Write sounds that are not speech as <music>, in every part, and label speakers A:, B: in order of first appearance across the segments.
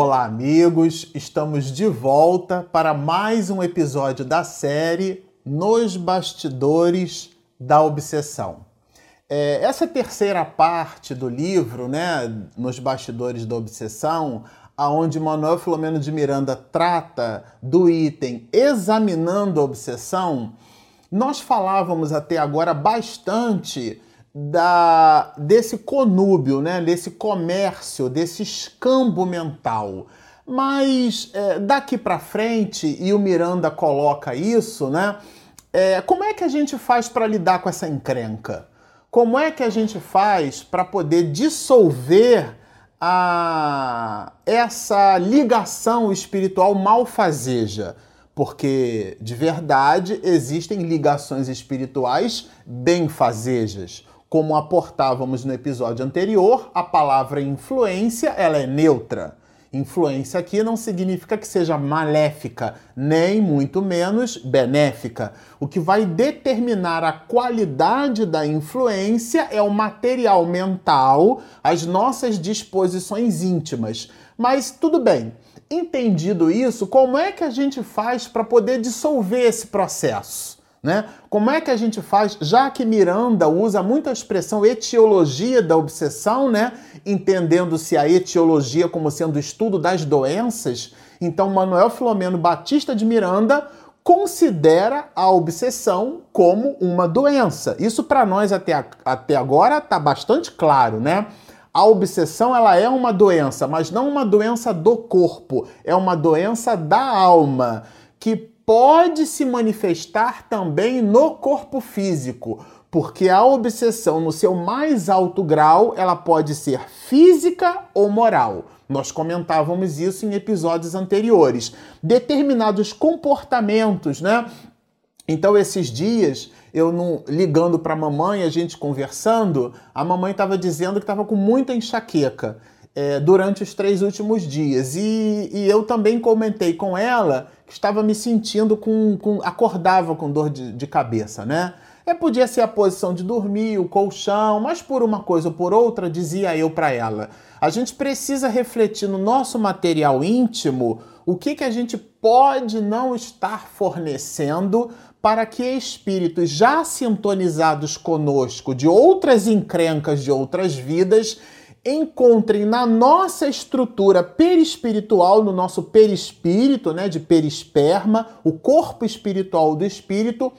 A: Olá, amigos! Estamos de volta para mais um episódio da série Nos Bastidores da Obsessão. É, essa terceira parte do livro, né, Nos Bastidores da Obsessão, aonde Manuel Filomeno de Miranda trata do item examinando a obsessão, nós falávamos até agora bastante da, desse conúbio, né, desse comércio, desse escambo mental. Mas é, daqui para frente, e o Miranda coloca isso, né? É, como é que a gente faz para lidar com essa encrenca? Como é que a gente faz para poder dissolver a, essa ligação espiritual malfazeja? Porque de verdade existem ligações espirituais benfazejas. Como aportávamos no episódio anterior, a palavra influência ela é neutra. Influência aqui não significa que seja maléfica, nem muito menos benéfica. O que vai determinar a qualidade da influência é o material mental, as nossas disposições íntimas. Mas tudo bem, entendido isso, como é que a gente faz para poder dissolver esse processo? Né? Como é que a gente faz, já que Miranda usa muito a expressão etiologia da obsessão, né? entendendo-se a etiologia como sendo o estudo das doenças, então Manuel Filomeno Batista de Miranda considera a obsessão como uma doença. Isso para nós até, até agora está bastante claro, né? A obsessão ela é uma doença, mas não uma doença do corpo, é uma doença da alma que pode se manifestar também no corpo físico, porque a obsessão no seu mais alto grau, ela pode ser física ou moral. Nós comentávamos isso em episódios anteriores. Determinados comportamentos, né? Então esses dias eu não ligando para a mamãe, a gente conversando, a mamãe estava dizendo que estava com muita enxaqueca é, durante os três últimos dias. E, e, eu também comentei com ela que estava me sentindo com. com acordava com dor de, de cabeça, né? É, podia ser a posição de dormir, o colchão, mas por uma coisa ou por outra, dizia eu para ela. A gente precisa refletir no nosso material íntimo o que, que a gente pode não estar fornecendo para que espíritos já sintonizados conosco de outras encrencas de outras vidas encontrem na nossa estrutura perispiritual, no nosso perispírito, né, de perisperma, o corpo espiritual do espírito,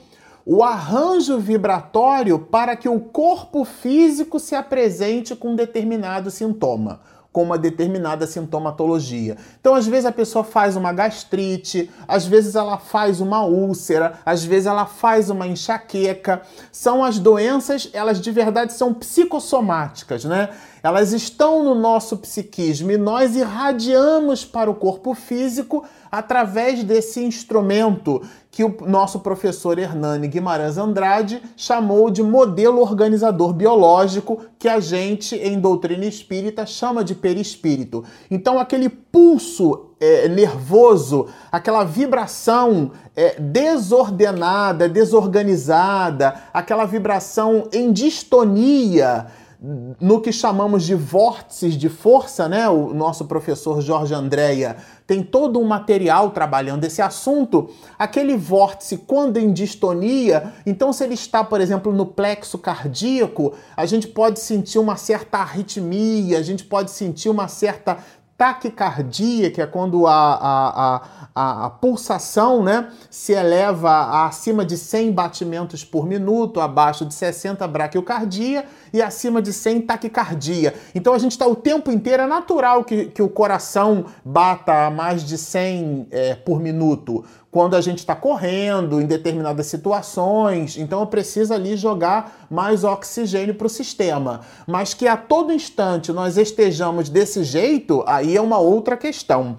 A: o arranjo vibratório para que o corpo físico se apresente com um determinado sintoma com uma determinada sintomatologia. Então, às vezes a pessoa faz uma gastrite, às vezes ela faz uma úlcera, às vezes ela faz uma enxaqueca. São as doenças, elas de verdade são psicossomáticas, né? Elas estão no nosso psiquismo e nós irradiamos para o corpo físico através desse instrumento que o nosso professor Hernani Guimarães Andrade chamou de modelo organizador biológico, que a gente, em doutrina espírita, chama de perispírito. Então, aquele pulso é, nervoso, aquela vibração é, desordenada, desorganizada, aquela vibração em distonia no que chamamos de vórtices de força, né? O nosso professor Jorge Andréia tem todo um material trabalhando esse assunto. Aquele vórtice, quando em distonia, então se ele está, por exemplo, no plexo cardíaco, a gente pode sentir uma certa arritmia, a gente pode sentir uma certa taquicardia, que é quando a, a, a, a, pulsação né, se eleva a acima de 100 batimentos por minuto, abaixo de 60 braquiocardia e acima de 100 taquicardia. Então a gente está o tempo inteiro, é natural que, que o coração bata a mais de 100 é, por minuto quando a gente está correndo em determinadas situações, então eu preciso ali jogar mais oxigênio para o sistema. Mas que a todo instante nós estejamos desse jeito, aí é uma outra questão.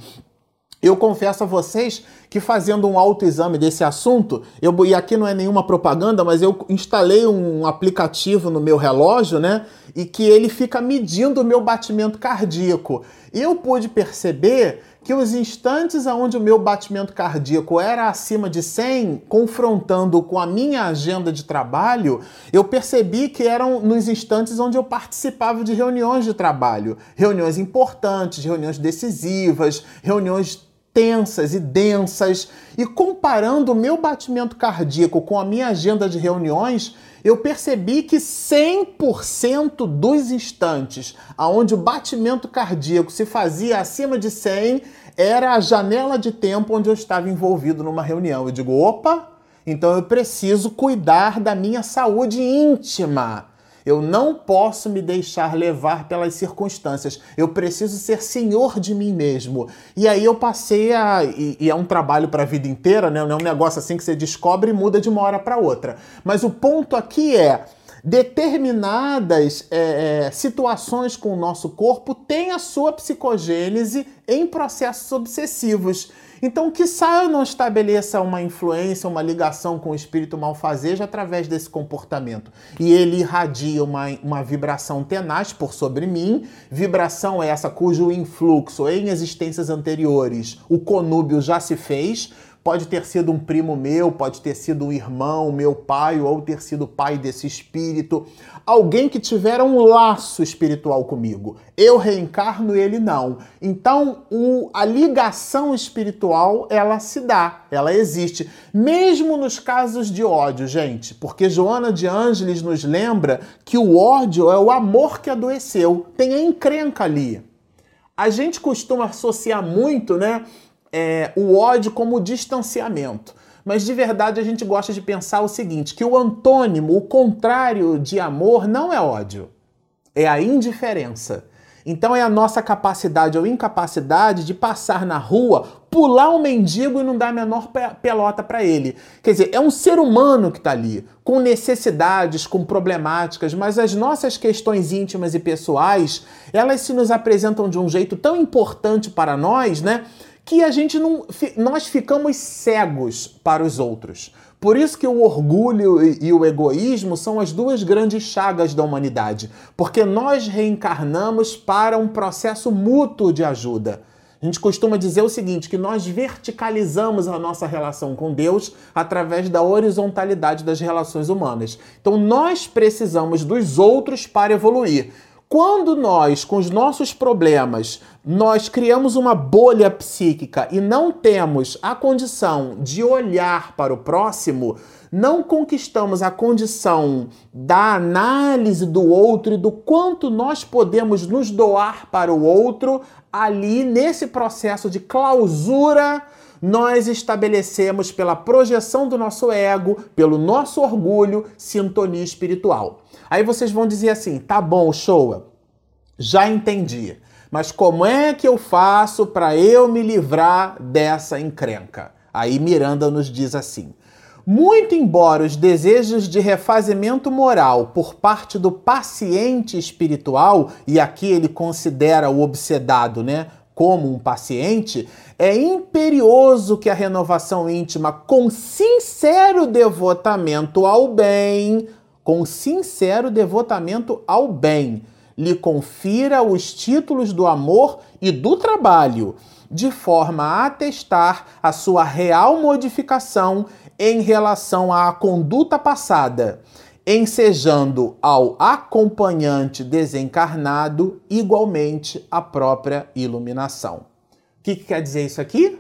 A: Eu confesso a vocês que fazendo um autoexame desse assunto, eu, e aqui não é nenhuma propaganda, mas eu instalei um aplicativo no meu relógio, né? E que ele fica medindo o meu batimento cardíaco. E eu pude perceber que os instantes onde o meu batimento cardíaco era acima de 100, confrontando com a minha agenda de trabalho, eu percebi que eram nos instantes onde eu participava de reuniões de trabalho, reuniões importantes, reuniões decisivas, reuniões tensas e densas, e comparando o meu batimento cardíaco com a minha agenda de reuniões, eu percebi que 100% dos instantes aonde o batimento cardíaco se fazia acima de 100 era a janela de tempo onde eu estava envolvido numa reunião. Eu digo, opa, então eu preciso cuidar da minha saúde íntima. Eu não posso me deixar levar pelas circunstâncias. Eu preciso ser senhor de mim mesmo. E aí eu passei a. E, e é um trabalho para a vida inteira, né? Não é um negócio assim que você descobre e muda de uma hora para outra. Mas o ponto aqui é determinadas é, é, situações com o nosso corpo têm a sua psicogênese em processos obsessivos. Então, que eu não estabeleça uma influência, uma ligação com o espírito malfazejo através desse comportamento. E ele irradia uma, uma vibração tenaz por sobre mim, vibração essa cujo influxo em existências anteriores o conúbio já se fez, Pode ter sido um primo meu, pode ter sido um irmão, meu pai, ou ter sido pai desse espírito. Alguém que tiver um laço espiritual comigo. Eu reencarno ele não. Então, o, a ligação espiritual, ela se dá, ela existe. Mesmo nos casos de ódio, gente. Porque Joana de Ângeles nos lembra que o ódio é o amor que adoeceu. Tem a encrenca ali. A gente costuma associar muito, né? É, o ódio como distanciamento. Mas de verdade a gente gosta de pensar o seguinte: que o antônimo, o contrário de amor, não é ódio, é a indiferença. Então é a nossa capacidade ou incapacidade de passar na rua, pular um mendigo e não dar a menor pelota para ele. Quer dizer, é um ser humano que está ali, com necessidades, com problemáticas, mas as nossas questões íntimas e pessoais, elas se nos apresentam de um jeito tão importante para nós, né? Que a gente não. Nós ficamos cegos para os outros. Por isso que o orgulho e o egoísmo são as duas grandes chagas da humanidade, porque nós reencarnamos para um processo mútuo de ajuda. A gente costuma dizer o seguinte, que nós verticalizamos a nossa relação com Deus através da horizontalidade das relações humanas. Então nós precisamos dos outros para evoluir. Quando nós, com os nossos problemas, nós criamos uma bolha psíquica e não temos a condição de olhar para o próximo, não conquistamos a condição da análise do outro e do quanto nós podemos nos doar para o outro, ali nesse processo de clausura, nós estabelecemos pela projeção do nosso ego, pelo nosso orgulho, sintonia espiritual. Aí vocês vão dizer assim: tá bom, Showa, já entendi. Mas como é que eu faço para eu me livrar dessa encrenca? Aí Miranda nos diz assim: muito embora os desejos de refazimento moral por parte do paciente espiritual, e aqui ele considera o obsedado, né, como um paciente, é imperioso que a renovação íntima com sincero devotamento ao bem, com sincero devotamento ao bem, lhe confira os títulos do amor e do trabalho, de forma a atestar a sua real modificação em relação à conduta passada, ensejando ao acompanhante desencarnado igualmente a própria iluminação. O que, que quer dizer isso aqui?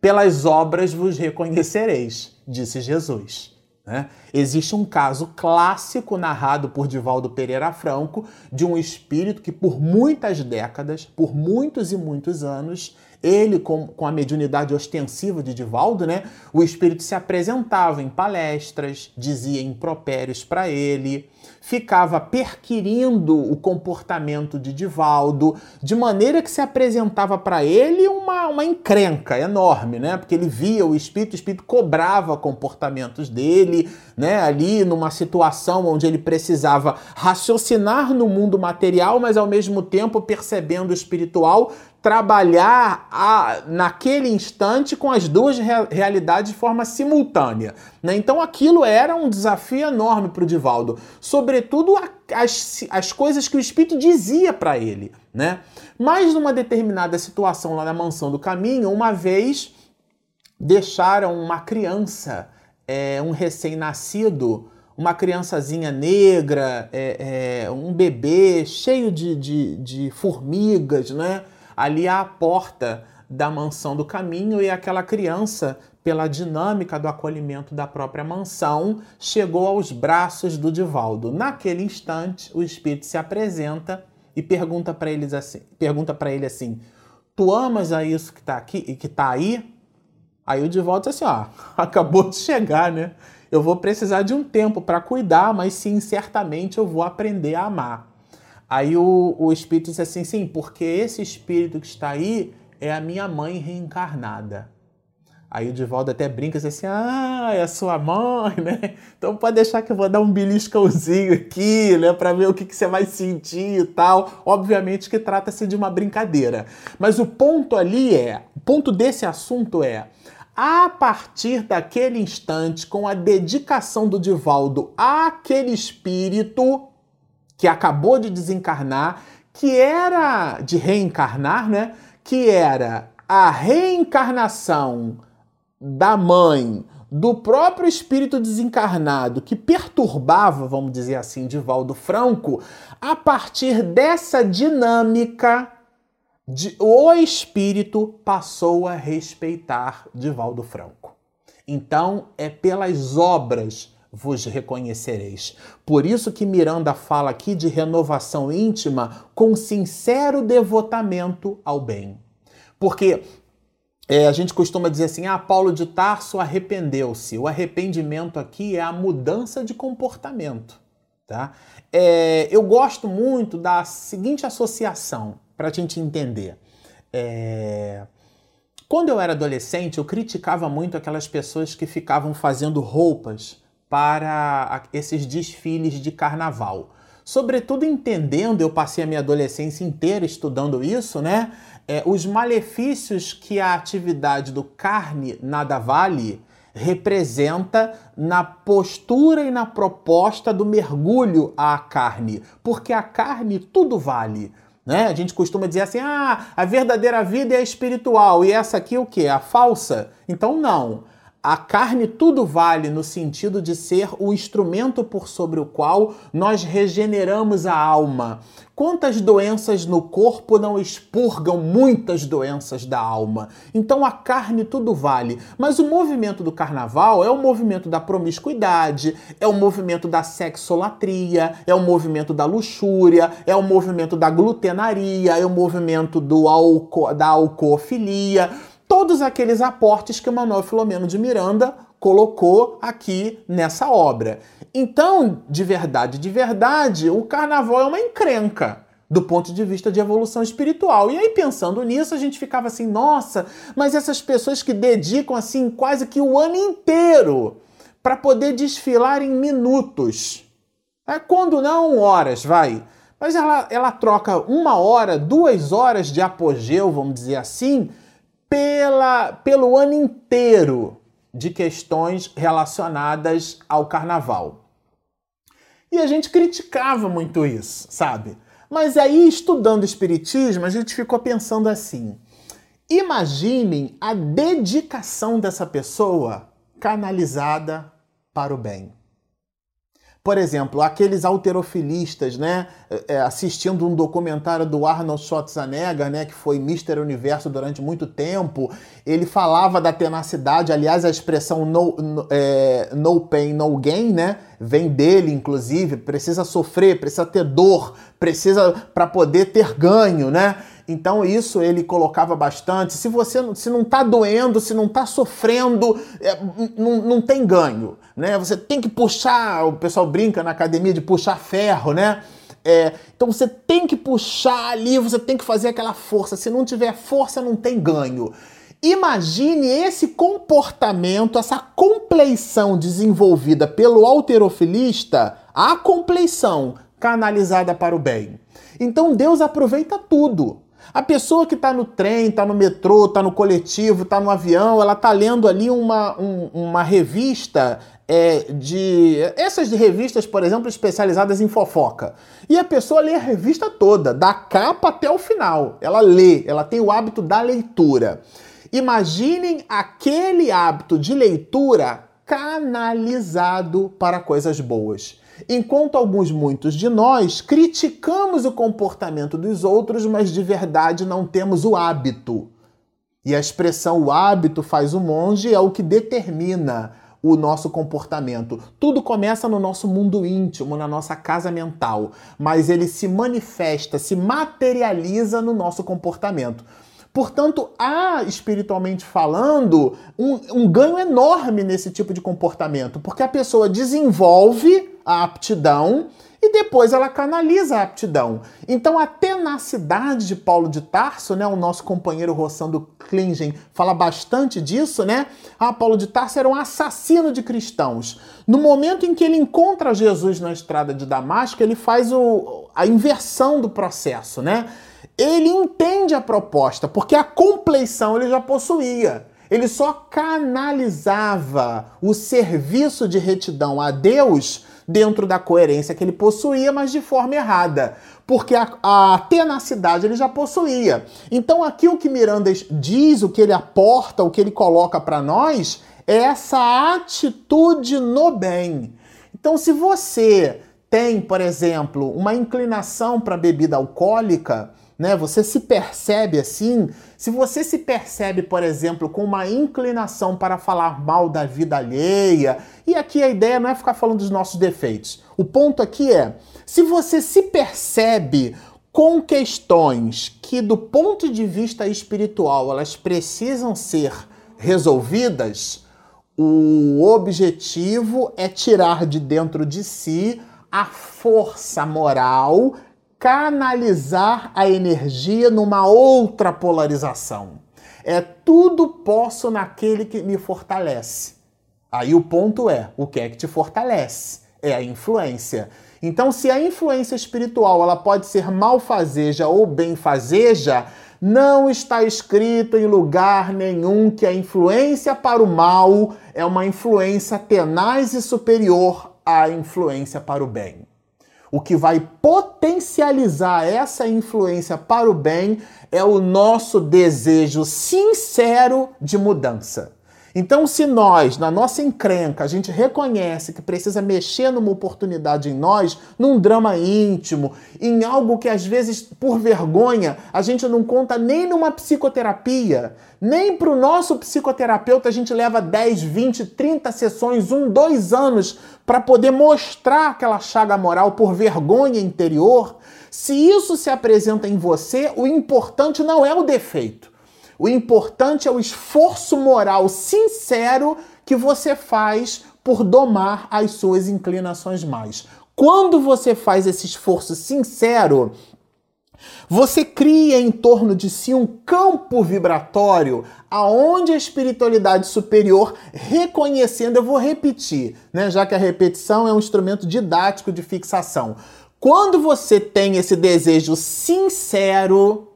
A: Pelas obras vos reconhecereis, disse Jesus. Né? Existe um caso clássico narrado por Divaldo Pereira Franco de um espírito que, por muitas décadas, por muitos e muitos anos, ele, com, com a mediunidade ostensiva de Divaldo, né, o espírito se apresentava em palestras, dizia impropérios para ele, ficava perquirindo o comportamento de Divaldo, de maneira que se apresentava para ele uma, uma encrenca enorme, né? Porque ele via o espírito, o espírito cobrava comportamentos dele, né? Ali numa situação onde ele precisava raciocinar no mundo material, mas ao mesmo tempo percebendo o espiritual, trabalhar a, naquele instante com as duas re realidades de forma simultânea. Né? Então aquilo era um desafio enorme para o Divaldo, sobretudo a, as, as coisas que o Espírito dizia para ele. Né? Mas numa determinada situação lá na mansão do caminho, uma vez deixaram uma criança, é, um recém-nascido, uma criançazinha negra, é, é, um bebê cheio de, de, de formigas, né? Ali à porta da mansão do caminho e aquela criança, pela dinâmica do acolhimento da própria mansão, chegou aos braços do Divaldo. Naquele instante, o espírito se apresenta e pergunta para eles assim, pergunta para ele assim: "Tu amas a isso que está aqui e que está aí?" Aí o Divaldo diz assim: "Ó, <laughs> acabou de chegar, né? Eu vou precisar de um tempo para cuidar, mas sim, certamente eu vou aprender a amar." Aí o, o espírito disse assim: sim, porque esse espírito que está aí é a minha mãe reencarnada. Aí o Divaldo até brinca assim: ah, é a sua mãe, né? Então pode deixar que eu vou dar um beliscãozinho aqui, né? Para ver o que, que você vai sentir e tal. Obviamente que trata-se de uma brincadeira. Mas o ponto ali é: o ponto desse assunto é. A partir daquele instante, com a dedicação do Divaldo àquele espírito, que acabou de desencarnar, que era de reencarnar, né? Que era a reencarnação da mãe do próprio espírito desencarnado que perturbava, vamos dizer assim, Divaldo Franco, a partir dessa dinâmica de, o espírito passou a respeitar Divaldo Franco. Então, é pelas obras vos reconhecereis. Por isso que Miranda fala aqui de renovação íntima com sincero devotamento ao bem. Porque é, a gente costuma dizer assim: ah, Paulo de Tarso arrependeu-se. O arrependimento aqui é a mudança de comportamento. Tá? É, eu gosto muito da seguinte associação, para a gente entender. É, quando eu era adolescente, eu criticava muito aquelas pessoas que ficavam fazendo roupas para esses desfiles de carnaval. Sobretudo entendendo, eu passei a minha adolescência inteira estudando isso, né? É, os malefícios que a atividade do carne nada vale representa na postura e na proposta do mergulho à carne, porque a carne tudo vale. Né? A gente costuma dizer assim: ah, a verdadeira vida é espiritual e essa aqui o que? A falsa? Então, não. A carne tudo vale no sentido de ser o instrumento por sobre o qual nós regeneramos a alma. Quantas doenças no corpo não expurgam muitas doenças da alma? Então a carne tudo vale. Mas o movimento do carnaval é o movimento da promiscuidade, é o movimento da sexolatria, é o movimento da luxúria, é o movimento da glutenaria, é o movimento do alco da alcoofilia todos aqueles aportes que o Manuel Filomeno de Miranda colocou aqui nessa obra. Então, de verdade, de verdade, o carnaval é uma encrenca do ponto de vista de evolução espiritual. E aí, pensando nisso, a gente ficava assim, nossa, mas essas pessoas que dedicam assim quase que o ano inteiro para poder desfilar em minutos. É, quando não, horas, vai. Mas ela, ela troca uma hora, duas horas de apogeu, vamos dizer assim, pela, pelo ano inteiro de questões relacionadas ao carnaval. E a gente criticava muito isso, sabe? Mas aí, estudando Espiritismo, a gente ficou pensando assim: imaginem a dedicação dessa pessoa canalizada para o bem. Por exemplo, aqueles alterofilistas, né, é, é, assistindo um documentário do Arnold Schwarzenegger, né, que foi Mr. Universo durante muito tempo, ele falava da tenacidade, aliás, a expressão no, no, é, no pain, no gain, né, vem dele, inclusive, precisa sofrer, precisa ter dor, precisa para poder ter ganho, né? Então isso ele colocava bastante. Se você se não está doendo, se não está sofrendo, é, não, tem ganho, né? Você tem que puxar. O pessoal brinca na academia de puxar ferro, né? É, então você tem que puxar ali, você tem que fazer aquela força. Se não tiver força, não tem ganho. Imagine esse comportamento, essa compleição desenvolvida pelo alterofilista, a compleição canalizada para o bem. Então Deus aproveita tudo. A pessoa que está no trem, está no metrô, está no coletivo, está no avião, ela está lendo ali uma, um, uma revista é, de. Essas revistas, por exemplo, especializadas em fofoca. E a pessoa lê a revista toda, da capa até o final. Ela lê, ela tem o hábito da leitura. Imaginem aquele hábito de leitura canalizado para coisas boas. Enquanto alguns, muitos de nós, criticamos o comportamento dos outros, mas de verdade não temos o hábito. E a expressão o hábito faz o monge é o que determina o nosso comportamento. Tudo começa no nosso mundo íntimo, na nossa casa mental, mas ele se manifesta, se materializa no nosso comportamento. Portanto, há, espiritualmente falando, um, um, ganho enorme nesse tipo de comportamento, porque a pessoa desenvolve a aptidão e depois ela canaliza a aptidão. Então a tenacidade de Paulo de Tarso, né, o nosso companheiro Rossando Klingen fala bastante disso, né? Ah, Paulo de Tarso era um assassino de cristãos. No momento em que ele encontra Jesus na estrada de Damasco, ele faz o, a inversão do processo, né? Ele entende a proposta, porque a compleição ele já possuía. Ele só canalizava o serviço de retidão a Deus dentro da coerência que ele possuía, mas de forma errada, porque a, a tenacidade ele já possuía. Então aqui o que Miranda diz, o que ele aporta, o que ele coloca para nós é essa atitude no bem. Então se você tem, por exemplo, uma inclinação para bebida alcoólica, né? Você se percebe assim? Se você se percebe, por exemplo, com uma inclinação para falar mal da vida alheia, e aqui a ideia não é ficar falando dos nossos defeitos. O ponto aqui é, se você se percebe com questões que do ponto de vista espiritual elas precisam ser resolvidas, o objetivo é tirar de dentro de si a força moral canalizar a energia numa outra polarização. É tudo posso naquele que me fortalece. Aí o ponto é, o que é que te fortalece? É a influência. Então, se a influência espiritual ela pode ser malfazeja ou benfazeja, não está escrito em lugar nenhum que a influência para o mal é uma influência tenaz e superior à influência para o bem. O que vai potencializar essa influência para o bem é o nosso desejo sincero de mudança. Então, se nós, na nossa encrenca, a gente reconhece que precisa mexer numa oportunidade em nós, num drama íntimo, em algo que às vezes, por vergonha, a gente não conta nem numa psicoterapia, nem para o nosso psicoterapeuta a gente leva 10, 20, 30 sessões, um, dois anos para poder mostrar aquela chaga moral por vergonha interior. Se isso se apresenta em você, o importante não é o defeito. O importante é o esforço moral sincero que você faz por domar as suas inclinações mais. Quando você faz esse esforço sincero, você cria em torno de si um campo vibratório aonde a espiritualidade superior, reconhecendo, eu vou repetir, né, já que a repetição é um instrumento didático de fixação. Quando você tem esse desejo sincero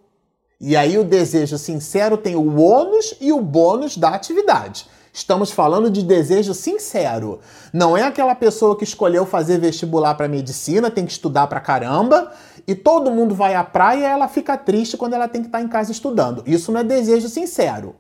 A: e aí o desejo sincero tem o ônus e o bônus da atividade. Estamos falando de desejo sincero. Não é aquela pessoa que escolheu fazer vestibular para medicina, tem que estudar pra caramba, e todo mundo vai à praia e ela fica triste quando ela tem que estar tá em casa estudando. Isso não é desejo sincero.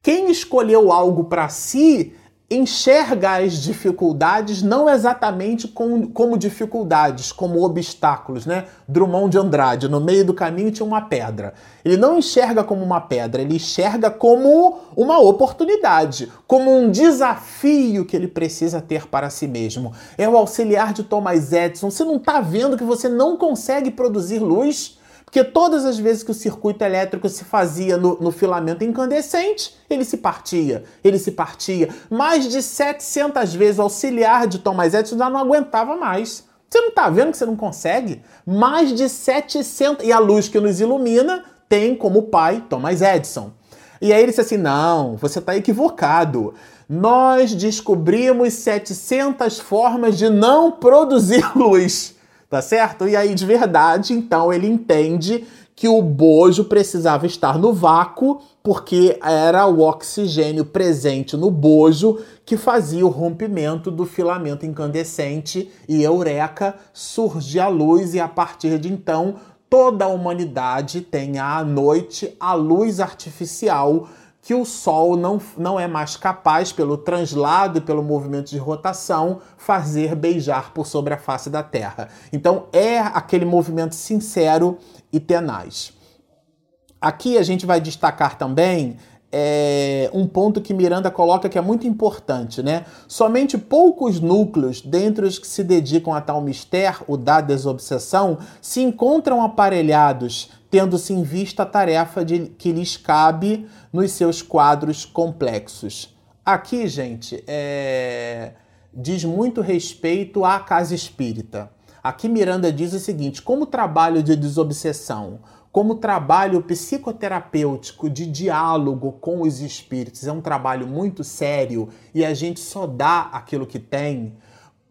A: Quem escolheu algo para si enxerga as dificuldades não exatamente como, dificuldades, como obstáculos, né? Drummond de Andrade, no meio do caminho tinha uma pedra. Ele não enxerga como uma pedra, ele enxerga como uma oportunidade, como um desafio que ele precisa ter para si mesmo. É o auxiliar de Thomas Edison. Você não está vendo que você não consegue produzir luz? Porque todas as vezes que o circuito elétrico se fazia no, no, filamento incandescente, ele se partia, ele se partia. Mais de 700 vezes o auxiliar de Thomas Edison já não aguentava mais. Você não está vendo que você não consegue? Mais de 700... E a luz que nos ilumina tem como pai Thomas Edison. E aí ele disse assim, não, você está equivocado. Nós descobrimos 700 formas de não produzir <laughs> luz tá certo? E aí, de verdade, então, ele entende que o bojo precisava estar no vácuo, porque era o oxigênio presente no bojo que fazia o rompimento do filamento incandescente e eureka surge a luz e a partir de então toda a humanidade tem à noite a luz artificial que o Sol não, não é mais capaz, pelo translado e pelo movimento de rotação, fazer beijar por sobre a face da Terra. Então é aquele movimento sincero e tenaz. Aqui a gente vai destacar também é, um ponto que Miranda coloca que é muito importante, né? Somente poucos núcleos, dentre os que se dedicam a tal mistério, o da desobsessão, se encontram aparelhados, tendo-se em vista a tarefa de, que lhes cabe nos seus quadros complexos. Aqui, gente, é, diz muito respeito à casa espírita. Aqui Miranda diz o seguinte: como trabalho de desobsessão, como trabalho psicoterapêutico de diálogo com os espíritos é um trabalho muito sério e a gente só dá aquilo que tem,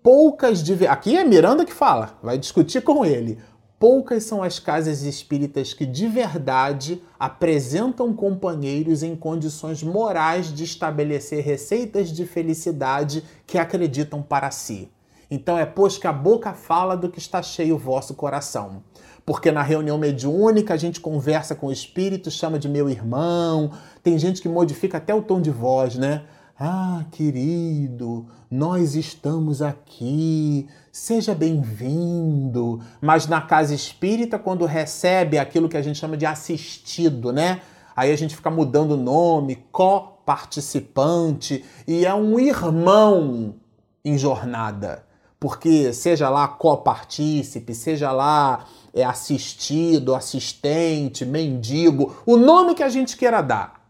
A: poucas. Aqui é Miranda que fala, vai discutir com ele. Poucas são as casas espíritas que de verdade apresentam companheiros em condições morais de estabelecer receitas de felicidade que acreditam para si. Então é pois que a boca fala do que está cheio o vosso coração porque na reunião mediúnica a gente conversa com o espírito, chama de meu irmão. Tem gente que modifica até o tom de voz, né? Ah, querido, nós estamos aqui, seja bem-vindo. Mas na casa espírita, quando recebe aquilo que a gente chama de assistido, né? Aí a gente fica mudando o nome, co-participante, e é um irmão em jornada. Porque seja lá co-partícipe, seja lá é assistido, assistente, mendigo, o nome que a gente queira dar.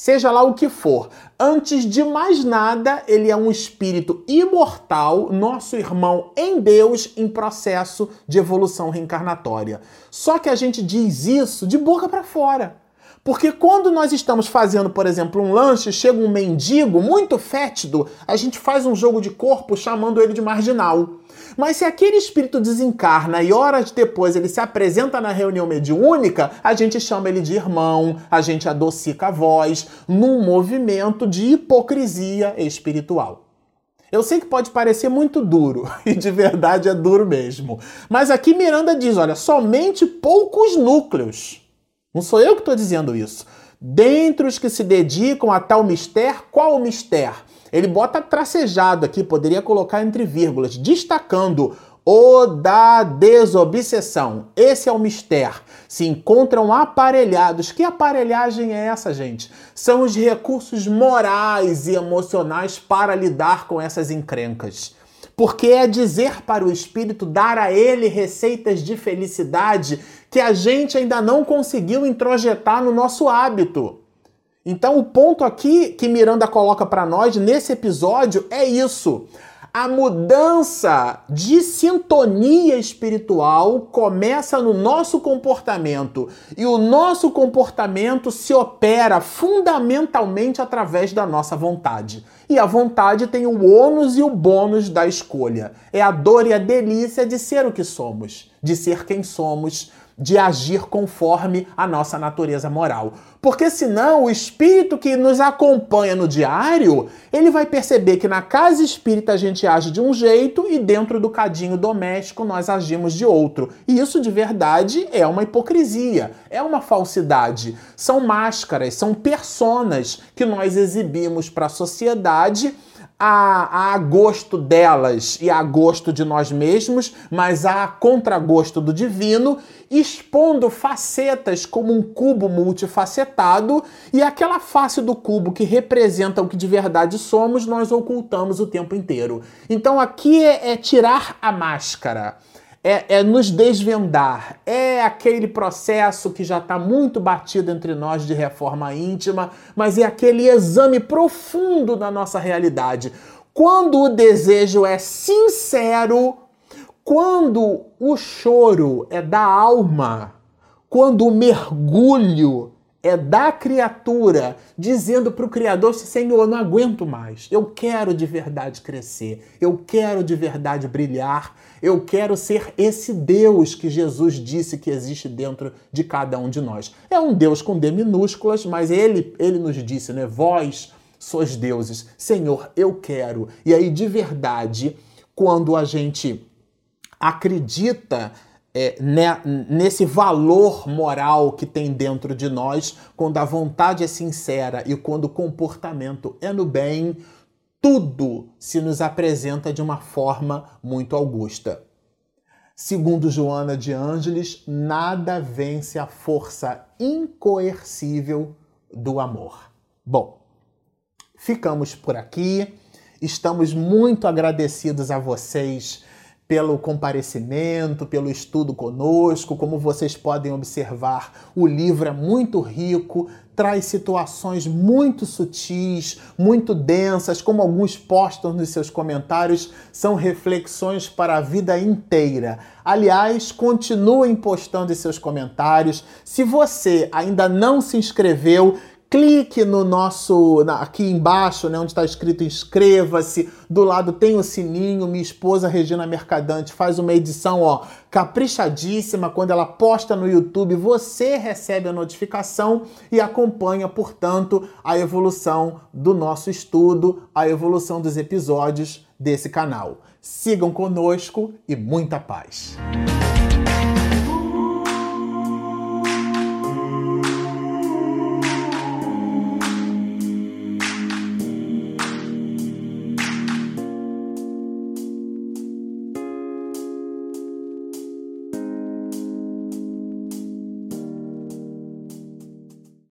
A: Seja lá o que for, antes de mais nada, ele é um espírito imortal, nosso irmão em Deus, em processo de evolução reencarnatória. Só que a gente diz isso de boca para fora. Porque quando nós estamos fazendo, por exemplo, um lanche, chega um mendigo muito fétido, a gente faz um jogo de corpo chamando ele de marginal. Mas se aquele espírito desencarna e horas depois ele se apresenta na reunião mediúnica, a gente chama ele de irmão, a gente adocica a voz, num movimento de hipocrisia espiritual. Eu sei que pode parecer muito duro, <laughs> e de verdade é duro mesmo. Mas aqui Miranda diz: olha, somente poucos núcleos. Não sou eu que estou dizendo isso. Dentre os que se dedicam a tal mistério, qual o mistério? Ele bota tracejado aqui, poderia colocar entre vírgulas, destacando o da desobsessão. Esse é o mistério. Se encontram aparelhados. Que aparelhagem é essa, gente? São os recursos morais e emocionais para lidar com essas encrencas. Porque é dizer para o espírito, dar a ele receitas de felicidade que a gente ainda não conseguiu introjetar no nosso hábito. Então, o ponto aqui que Miranda coloca para nós nesse episódio é isso. A mudança de sintonia espiritual começa no nosso comportamento e o nosso comportamento se opera fundamentalmente através da nossa vontade. E a vontade tem o ônus e o bônus da escolha. É a dor e a delícia de ser o que somos, de ser quem somos, de agir conforme a nossa natureza moral. Porque senão o espírito que nos acompanha no diário, ele vai perceber que na casa espírita a gente age de um jeito e dentro do cadinho doméstico nós agimos de outro. E isso de verdade é uma hipocrisia, é uma falsidade. São máscaras, são personas que nós exibimos para a sociedade a, a gosto delas e a gosto de nós mesmos, mas a contragosto do divino, expondo facetas como um cubo multifacetado e aquela face do cubo que representa o que de verdade somos, nós ocultamos o tempo inteiro. Então aqui é, é tirar a máscara é, é nos desvendar, é aquele processo que já está muito batido entre nós de reforma íntima, mas é aquele exame profundo da nossa realidade. Quando o desejo é sincero, quando o choro é da alma, quando o mergulho é da criatura dizendo para o Criador: Senhor, eu não aguento mais, eu quero de verdade crescer, eu quero de verdade brilhar, eu quero ser esse Deus que Jesus disse que existe dentro de cada um de nós. É um Deus com D minúsculas, mas ele, ele nos disse, né? Vós sois deuses, Senhor, eu quero. E aí, de verdade, quando a gente acredita é, né, nesse valor moral que tem dentro de nós, quando a vontade é sincera e quando o comportamento é no bem, tudo se nos apresenta de uma forma muito augusta. Segundo Joana de Ângeles, nada vence a força incoercível do amor. Bom, ficamos por aqui. Estamos muito agradecidos a vocês pelo comparecimento, pelo estudo conosco. Como vocês podem observar, o livro é muito rico, traz situações muito sutis, muito densas, como alguns postam nos seus comentários, são reflexões para a vida inteira. Aliás, continuem postando seus comentários. Se você ainda não se inscreveu, clique no nosso, aqui embaixo, né, onde está escrito inscreva-se. Do lado tem o sininho. Minha esposa Regina Mercadante faz uma edição, ó, caprichadíssima. Quando ela posta no YouTube, você recebe a notificação e acompanha, portanto, a evolução do nosso estudo, a evolução dos episódios desse canal. Sigam conosco e muita paz.